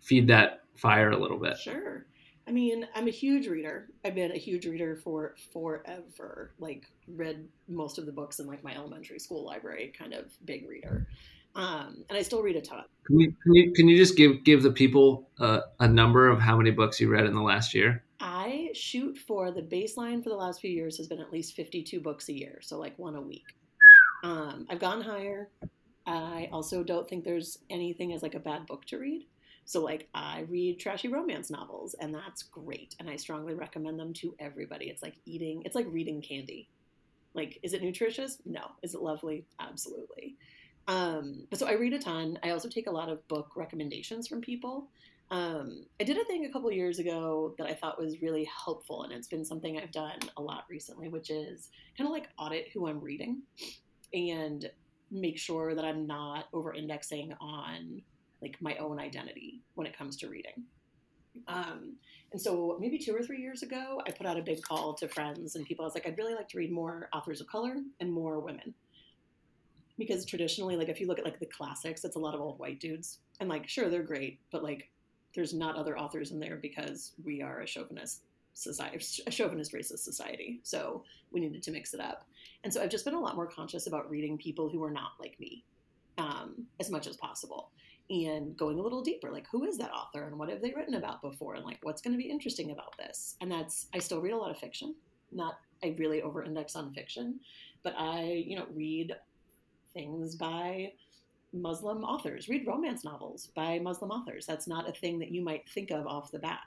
feed that fire a little bit. Sure. I mean, I'm a huge reader. I've been a huge reader for forever. Like, read most of the books in like my elementary school library, kind of big reader. Um, and I still read a ton. Can you can you, can you just give give the people uh, a number of how many books you read in the last year? I shoot for the baseline for the last few years has been at least 52 books a year, so like one a week. Um, I've gone higher. I also don't think there's anything as like a bad book to read. So like I read trashy romance novels and that's great and I strongly recommend them to everybody. It's like eating, it's like reading candy. Like is it nutritious? No. Is it lovely? Absolutely. Um, so I read a ton. I also take a lot of book recommendations from people. Um, I did a thing a couple years ago that I thought was really helpful, and it's been something I've done a lot recently, which is kind of like audit who I'm reading and make sure that I'm not over indexing on like my own identity when it comes to reading. Um, and so maybe two or three years ago, I put out a big call to friends and people. I was like, I'd really like to read more authors of color and more women. Because traditionally, like if you look at like the classics, it's a lot of old white dudes. And like, sure, they're great, but like There's not other authors in there because we are a chauvinist society, a chauvinist racist society. So we needed to mix it up. And so I've just been a lot more conscious about reading people who are not like me um, as much as possible and going a little deeper like who is that author and what have they written about before and like what's going to be interesting about this and that's i still read a lot of fiction not i really over index on fiction but i you know read things by muslim authors. Read romance novels by muslim authors. That's not a thing that you might think of off the bat.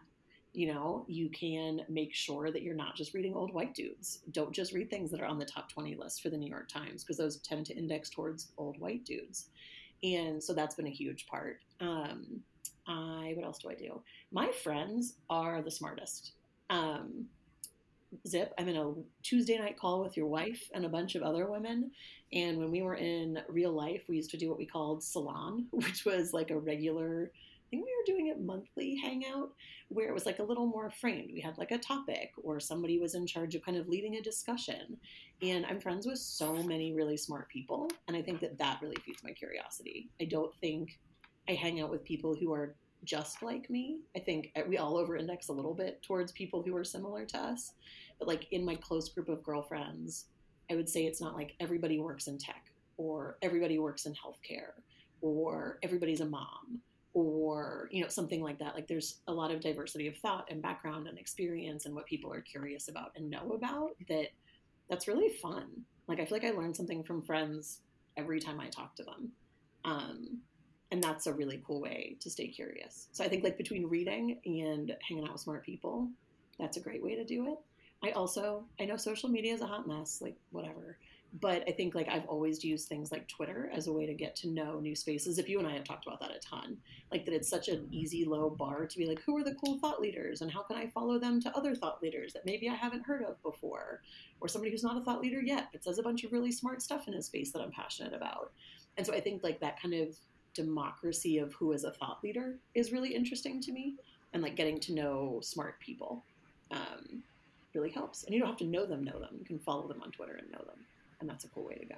You know you can make sure that you're not just reading old white dudes. Don't just read things that are on the top 20 list for the new york times because those tend to index towards old white dudes. And so that's been a huge part. Um, i what else do i do? My friends are the smartest. Um, zip i'm in a tuesday night call with your wife and a bunch of other women and when we were in real life we used to do what we called salon which was like a regular I think we were doing it monthly hangout where it was like a little more framed. We had like a topic or somebody was in charge of kind of leading a discussion. And I'm friends with so many really smart people. And I think that that really feeds my curiosity. I don't think I hang out with people who are just like me. I think uh, we all over index a little bit towards people who are similar to us. But like in my close group of girlfriends, I would say it's not like everybody works in tech or everybody works in healthcare or everybody's a mom or you know something like that. Like there's a lot of diversity of thought and background and experience and what people are curious about and know about that that's really fun. Like i feel like i learn something from friends every time i talk to them. Um, and that's a really cool way to stay curious. So i think like between reading and hanging out with smart people that's a great way to do it i also i know social media is a hot mess like whatever but I think like I've always used things like Twitter as a way to get to know new spaces. If you and I have talked about that a ton, like that it's such an easy low bar to be like, who are the cool thought leaders and how can I follow them to other thought leaders that maybe I haven't heard of before, or somebody who's not a thought leader yet but says a bunch of really smart stuff in a space that I'm passionate about. And so I think like that kind of democracy of who is a thought leader is really interesting to me, and like getting to know smart people. Um, really helps and you don't have to know them know them you can follow them on twitter and know them and that's a cool way to go.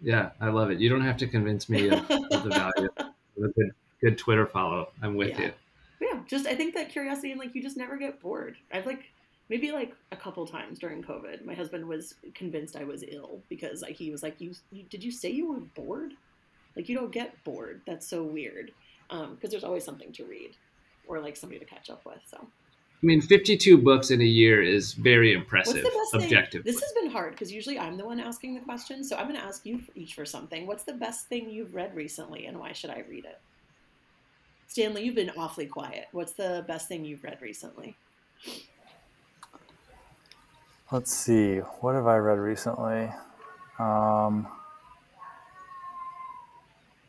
Yeah, I love it. You don't have to convince me of, of the value of a good, good Twitter follow. I'm with yeah. you. Yeah, just I think that curiosity and like you just never get bored. I've like maybe like a couple times during COVID, my husband was convinced I was ill because like he was like, "You, you did you say you were bored? Like you don't get bored. That's so weird." Because um, there's always something to read or like somebody to catch up with. So I mean, 52 books in a year is very impressive. Objective. This has been hard because usually I'm the one asking the question. So I'm going to ask you each for something. What's the best thing you've read recently, and why should I read it? Stanley, you've been awfully quiet. What's the best thing you've read recently? Let's see. What have I read recently? Um,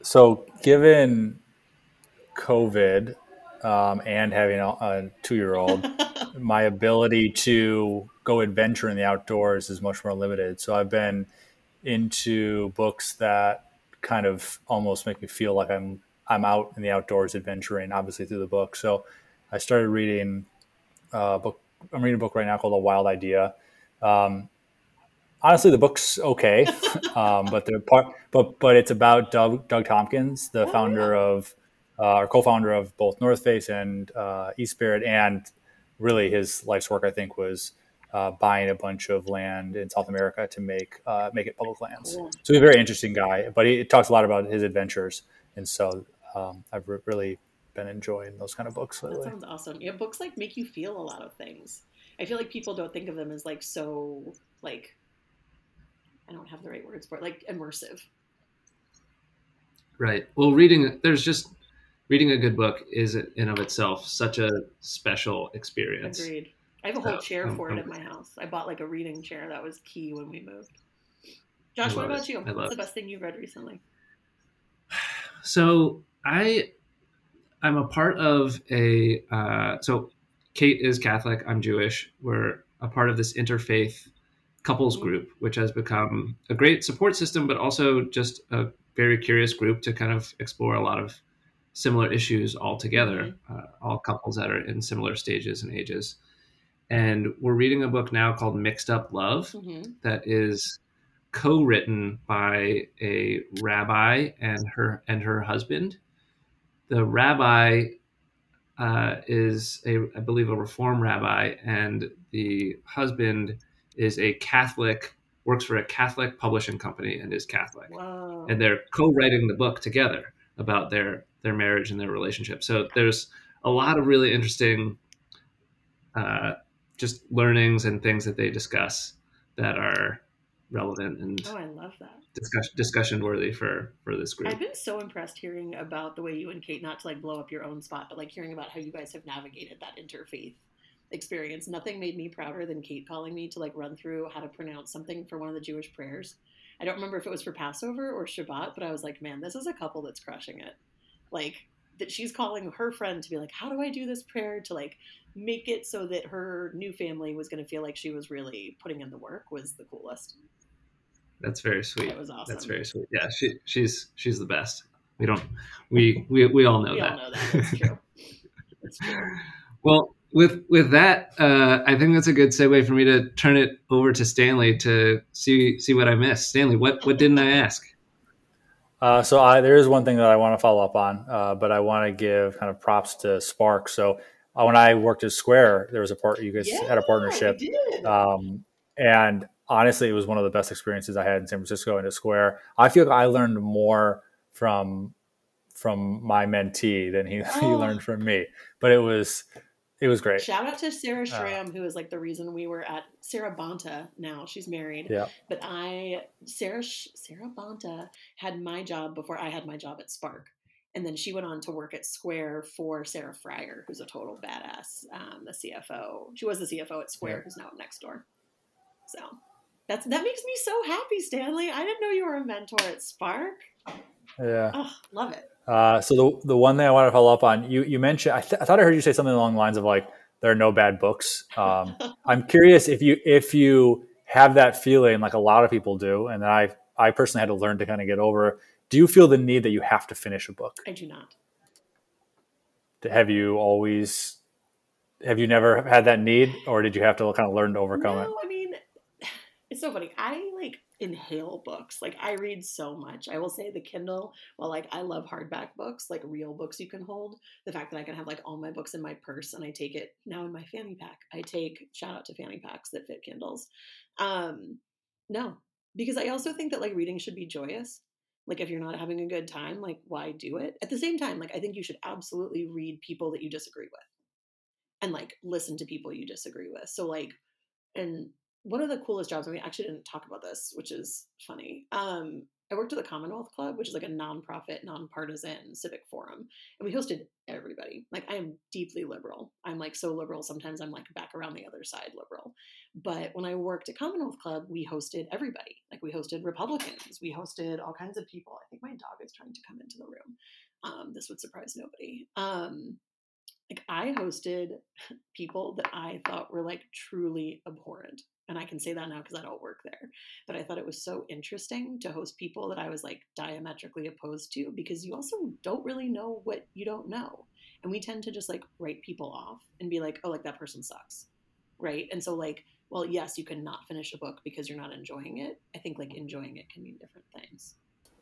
so, given COVID, um, and having a, a two year old, my ability to go adventure in the outdoors is much more limited. So I've been into books that kind of almost make me feel like I'm I'm out in the outdoors adventuring, obviously through the book. So I started reading a book. I'm reading a book right now called A Wild Idea. Um, honestly, the book's okay, um, but the part, but but it's about Doug, Doug Tompkins, the oh, founder yeah. of uh, or co-founder of both North Face and uh, Esprit, and really his life's work, I think, was uh, buying a bunch of land in South America to make uh, make it public lands. Cool. So he's a very interesting guy, but he talks a lot about his adventures, and so um, I've re- really been enjoying those kind of books lately. That sounds awesome. Yeah, books like make you feel a lot of things. I feel like people don't think of them as like so like I don't have the right words for it, like immersive. Right. Well, reading there's just reading a good book is in of itself such a special experience. Agreed. I have a whole so, chair um, for it at my house. I bought like a reading chair that was key when we moved. Josh, what about it. you? What's the best thing you've read recently? So I, I'm a part of a. Uh, so Kate is Catholic. I'm Jewish. We're a part of this interfaith couples mm-hmm. group, which has become a great support system, but also just a very curious group to kind of explore a lot of similar issues all together, mm-hmm. uh, all couples that are in similar stages and ages. And we're reading a book now called Mixed Up Love mm-hmm. that is co-written by a rabbi and her and her husband. The rabbi uh, is a, I believe, a Reform rabbi, and the husband is a Catholic, works for a Catholic publishing company, and is Catholic. Whoa. And they're co-writing the book together about their their marriage and their relationship. So there's a lot of really interesting, uh, just learnings and things that they discuss that are relevant and oh, I love that. discussion discussion worthy for for this group. I've been so impressed hearing about the way you and Kate, not to like blow up your own spot, but like hearing about how you guys have navigated that interfaith experience. Nothing made me prouder than Kate calling me to like run through how to pronounce something for one of the Jewish prayers. I don't remember if it was for Passover or Shabbat, but I was like, man, this is a couple that's crushing it. Like that she's calling her friend to be like, how do I do this prayer to like make it so that her new family was going to feel like she was really putting in the work was the coolest. That's very sweet. That was awesome. That's very sweet. Yeah, she she's she's the best. We don't we we, we all know we that. all know that. That's true. That's true. Well, with with that, uh, I think that's a good segue for me to turn it over to Stanley to see see what I missed. Stanley, what what didn't I ask? Uh, so I, there is one thing that I want to follow up on, uh, but I want to give kind of props to Spark. So uh, when I worked at Square, there was a part you guys Yeah, had a partnership, um, and honestly, it was one of the best experiences I had in San Francisco and at Square. I feel like I learned more from from my mentee than he, he Oh. learned from me, but it was it was great. Shout out to Sarah Uh, who is like the reason we were at Sarah Bonta. Now she's married, Yeah. but I Sarah Sarah Bonta had my job before I had my job at Spark, and then she went on to work at Square for Sarah Friar, who's a total badass, um, the CFO. She was the CFO at Square, Yeah. who's now at Nextdoor. So that's that makes me so happy, Stanley. I didn't know you were a mentor at Spark. Yeah. Oh, love it. Uh, so the the one thing I want to follow up on, you you mentioned, I, th- I thought I heard you say something along the lines of like there are no bad books. Um, I'm curious if you if you have that feeling like a lot of people do, and I I personally had to learn to kind of get over. Do you feel the need that you have to finish a book? I do not. Have you always have you never had that need, or did you have to kind of learn to overcome it? no, I mean, it's so funny. I like inhale books. Like I read so much. I will say the Kindle, while like I love hardback books, like real books you can hold, the fact that I can have like all my books in my purse and I take it now in my fanny pack. I take shout out to fanny packs that fit Kindles. Um, no, because I also think that like reading should be joyous. Like if you're not having a good time, like why do it? At the same time, like I think you should absolutely read people that you disagree with and like listen to people you disagree with. So like and one of the coolest jobs, and we actually didn't talk about this, which is funny. Um, I worked at the Commonwealth Club, which is like a nonprofit, nonpartisan civic forum, and we hosted everybody. Like I am deeply liberal. I'm like so liberal. Sometimes I'm like back around the other side liberal. But when I worked at Commonwealth Club, we hosted everybody. Like we hosted Republicans, we hosted all kinds of people. I think my dog is trying to come into the room. Um, this would surprise nobody. Um, like I hosted people that I thought were like truly abhorrent. And I can say that now because I don't work there. But I thought it was so interesting to host people that I was like diametrically opposed to because you also don't really know what you don't know. And we tend to just like write people off and be like, oh, like that person sucks. Right. And so, like, well, yes, you can not finish a book because you're not enjoying it. I think like enjoying it can mean different things.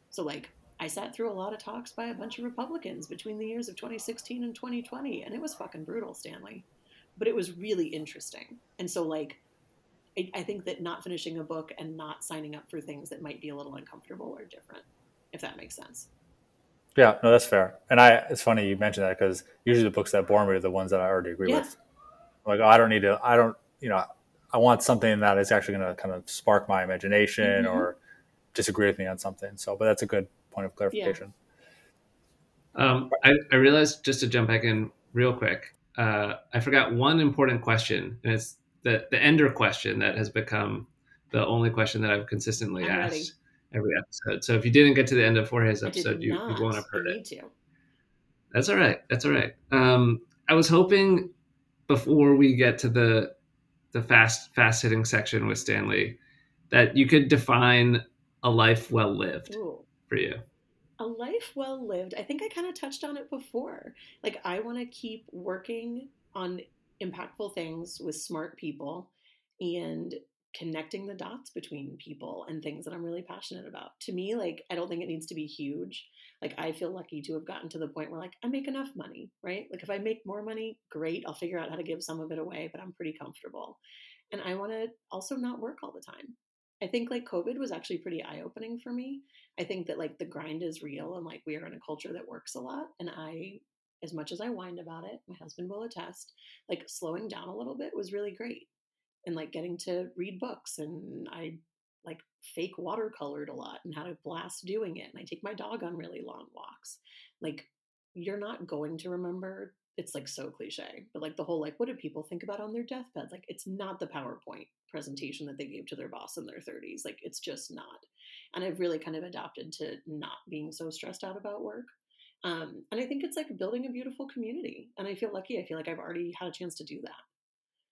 So, like, I sat through a lot of talks by a bunch of Republicans between the years of 2016 and 2020, and it was fucking brutal, Stanley. But it was really interesting. And so, like, I, I think that not finishing a book and not signing up for things that might be a little uncomfortable or different, if that makes sense. Yeah, no, that's fair. And I, it's funny you mentioned that because usually the books that bore me are the ones that I already agree Yeah. with. Like, oh, I don't need to, I don't, you know, I want something that is actually going to kind of spark my imagination Mhm. or disagree with me on something. So, but that's a good point of clarification. Um, I, I realized just to jump back in real quick, uh, I forgot one important question, and it's the the ender question that has become the only question that I've consistently I'm asked ready. every episode. So if you didn't get to the end of Jorge's episode, you, you won't have heard it. to. That's all right. That's all right. Um, I was hoping before we get to the the fast fast hitting section with Stanley that you could define a life well lived Ooh. for you. A life well lived. I think I kind of touched on it before. Like, I want to keep working on impactful things with smart people and connecting the dots between people and things that I'm really passionate about. To me, like, I don't think it needs to be huge. Like I feel lucky to have gotten to the point where like I make enough money, right? Like if I make more money, great. I'll figure out how to give some of it away, but I'm pretty comfortable. And I want to also not work all the time. I think like COVID was actually pretty eye opening for me. I think that like the grind is real and like we are in a culture that works a lot. And I, as much as I whined about it, my husband will attest, like slowing down a little bit was really great. And like getting to read books and I like fake watercolored a lot and had a blast doing it. And I take my dog on really long walks. Like you're not going to remember it's like so cliche, but like the whole like what do people think about on their deathbed? Like it's not the PowerPoint presentation that they gave to their boss in their 30s. Like it's just not. And I've really kind of adapted to not being so stressed out about work. Um, and I think it's like building a beautiful community. And I feel lucky. I feel like I've already had a chance to do that.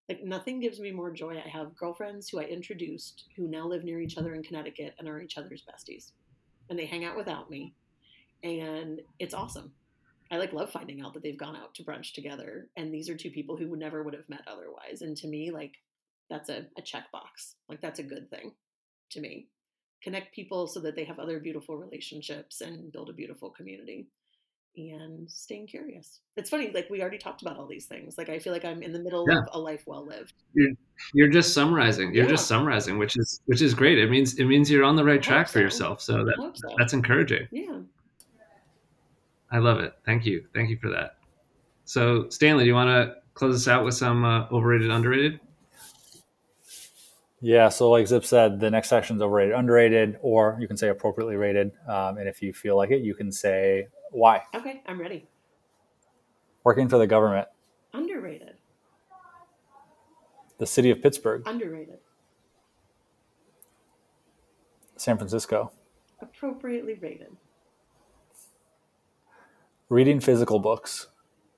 Like nothing gives me more joy. I have girlfriends who I introduced who now live near each other in Connecticut and are each other's besties. And they hang out without me. And it's awesome. I like love finding out that they've gone out to brunch together. And these are two people who never would have met otherwise. And to me, like that's a, a checkbox. Like that's a good thing to me. Connect people so that they have other beautiful relationships and build a beautiful community. And staying curious. It's funny, like we already talked about all these things. Like I feel like I'm in the middle yeah. of a life well lived. You're, you're just summarizing. You're yeah. just summarizing, which is which is great. It means it means you're on the right track for yourself. So that so. that's encouraging. Yeah. I love it. Thank you. Thank you for that. So, Stanley, do you want to close us out with some uh, overrated, underrated? Yeah. So, like Zip said, the next section is overrated, underrated, or you can say appropriately rated. Um, and if you feel like it, you can say why. Okay, I'm ready. Working for the government. Underrated. The city of Pittsburgh. Underrated. San Francisco. Appropriately rated. Reading physical books.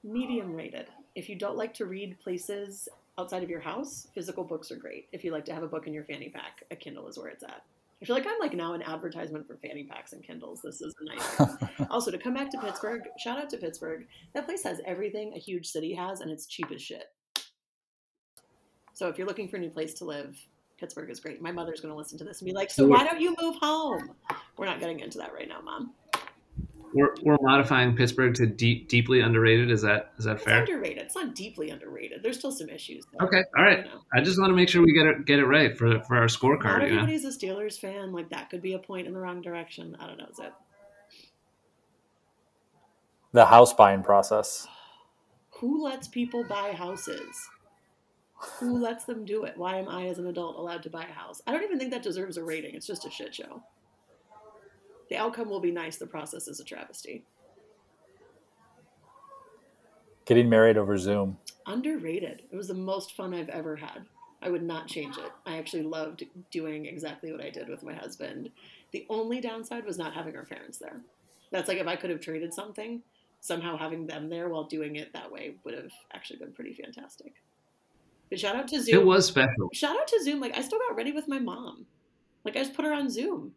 Medium rated. If you don't like to read places outside of your house, physical books are great. If you like to have a book in your fanny pack, a Kindle is where it's at. I feel like I'm like now an advertisement for fanny packs and Kindles. This is a nice. also, to come back to Pittsburgh, shout out to Pittsburgh. That place has everything a huge city has, and it's cheap as shit. So if you're looking for a new place to live, Pittsburgh is great. My mother's going to listen to this and be like, "So why don't you move home?" We're not getting into that right now, Mom we're, we're modifying Pittsburgh to deep, deeply underrated. Is that is that it's fair? Underrated. It's not deeply underrated. There's still some issues. Though, okay, all right. You know. I just want to make sure we get it get it right for for our scorecard. Not everybody's know? a Steelers fan. Like that could be a point in the wrong direction. I don't know. Is it? The house buying process. Who lets people buy houses? Who lets them do it? Why am I, as an adult, allowed to buy a house? I don't even think that deserves a rating. It's just a shit show. The outcome will be nice. The process is a travesty. Getting married over Zoom. Underrated. It was the most fun I've ever had. I would not change it. I actually loved doing exactly what I did with my husband. The only downside was not having our parents there. That's like if I could have traded something, somehow having them there while doing it that way would have actually been pretty fantastic. But shout out to Zoom. It was special. Shout out to Zoom. Like I still got ready with my mom. Like I just put her on Zoom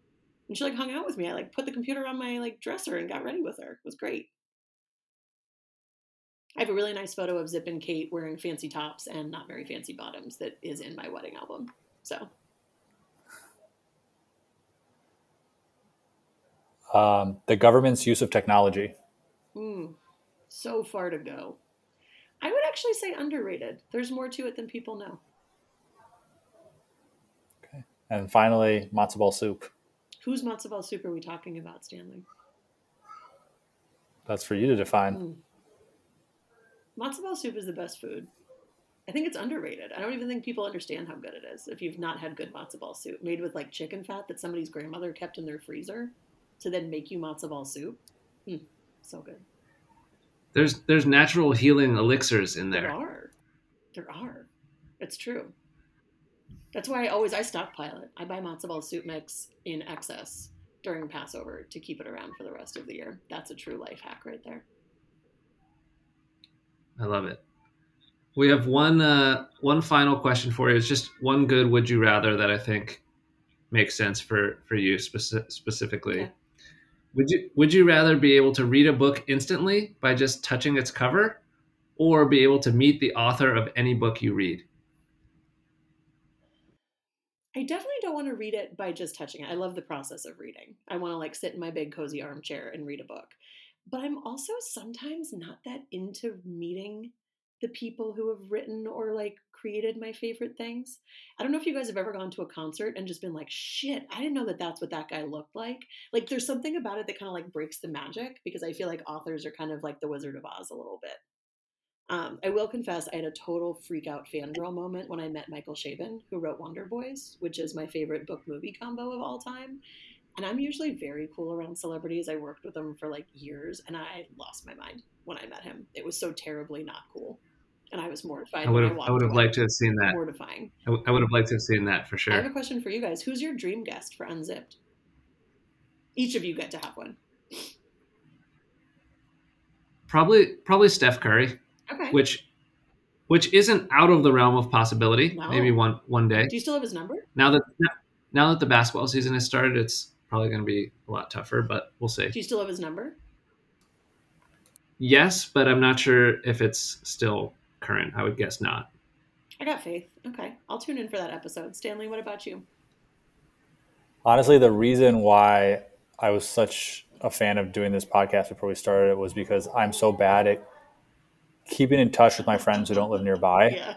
and she like hung out with me. I like put the computer on my like dresser and got ready with her. It was great. I have a really nice photo of Zip and Kate wearing fancy tops and not very fancy bottoms that is in my wedding album. So. Um, the government's use of technology. Mm, so far to go. I would actually say underrated. There's more to it than people know. Okay. And finally, matzo ball soup. Whose matzo ball soup are we talking about, Stanley? That's for you to define. Mm. Matzo ball soup is the best food. I think it's underrated. I don't even think people understand how good it is if you've not had good matzo ball soup made with like chicken fat that somebody's grandmother kept in their freezer to then make you matzo ball soup. Mm, so good. There's there's natural healing elixirs in there. There are. There are. It's true. That's why I always I stockpile it. I buy matzo ball soup mix in excess during Passover to keep it around for the rest of the year. That's a true life hack right there. I love it. We have one uh, one final question for you. It's just one good would you rather that I think makes sense for for you speci- specifically. Okay. Would you would you rather be able to read a book instantly by just touching its cover, or be able to meet the author of any book you read? I definitely don't want to read it by just touching it. I love the process of reading. I want to like sit in my big cozy armchair and read a book. But I'm also sometimes not that into meeting the people who have written or like created my favorite things. I don't know if you guys have ever gone to a concert and just been like, shit, I didn't know that that's what that guy looked like. Like, there's something about it that kind of like breaks the magic because I feel like authors are kind of like the Wizard of Oz a little bit. Um, I will confess, I had a total freak out fangirl moment when I met Michael Chabon, who wrote Wonder Boys, which is my favorite book movie combo of all time. And I'm usually very cool around celebrities. I worked with them for like years and I lost my mind when I met him. It was so terribly not cool. And I was mortified. I would have, I, I would have liked to have seen that. Mortifying. I, w- I would have liked to have seen that for sure. I have a question for you guys. Who's your dream guest for Unzipped? Each of you get to have one. Probably, probably Steph Curry. Okay. Which, which isn't out of the realm of possibility. No. Maybe one one day. Do you still have his number? Now that now that the basketball season has started, it's probably going to be a lot tougher, but we'll see. Do you still have his number? Yes, but I'm not sure if it's still current. I would guess not. I got faith. Okay. I'll tune in for that episode. Stanley, what about you? Honestly, the reason why I was such a fan of doing this podcast before we started it was because I'm so bad at keeping in touch with my friends who don't live nearby. Yeah.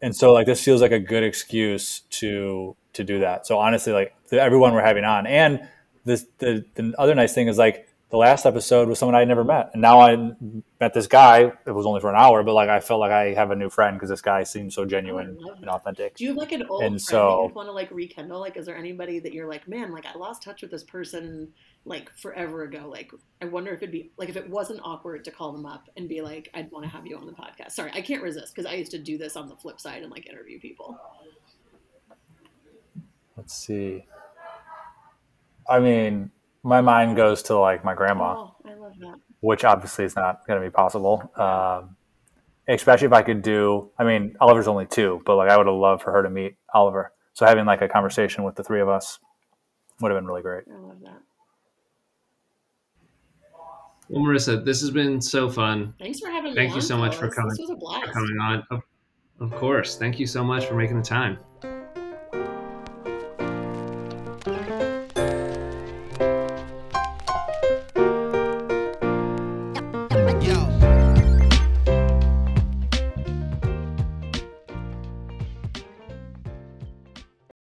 And so like this feels like a good excuse to to do that. So honestly, like everyone we're having on, and this the the other nice thing is like the last episode was someone I never met, and now I met this guy. It was only for an hour, but like I felt like I have a new friend because this guy seems so oh, genuine and authentic. Do you have like an old and friend so, you want to like rekindle? Like, is there anybody that you're like, man, like I lost touch with this person like forever ago? Like, I wonder if it'd be like if it wasn't awkward to call them up and be like, I'd want to have you on the podcast. Sorry, I can't resist because I used to do this on the flip side and like interview people. Let's see. I mean, my mind goes to like my grandma. Oh, I love that. Which obviously is not going to be possible. Um, especially if I could do. I mean, Oliver's only two, but like I would have loved for her to meet Oliver. So having like a conversation with the three of us would have been really great. I love that. Well, Marissa, this has been so fun. Thanks for having me. Thank you so much for coming. This was a blast. For coming on. Of, of course. Thank you so much for making the time.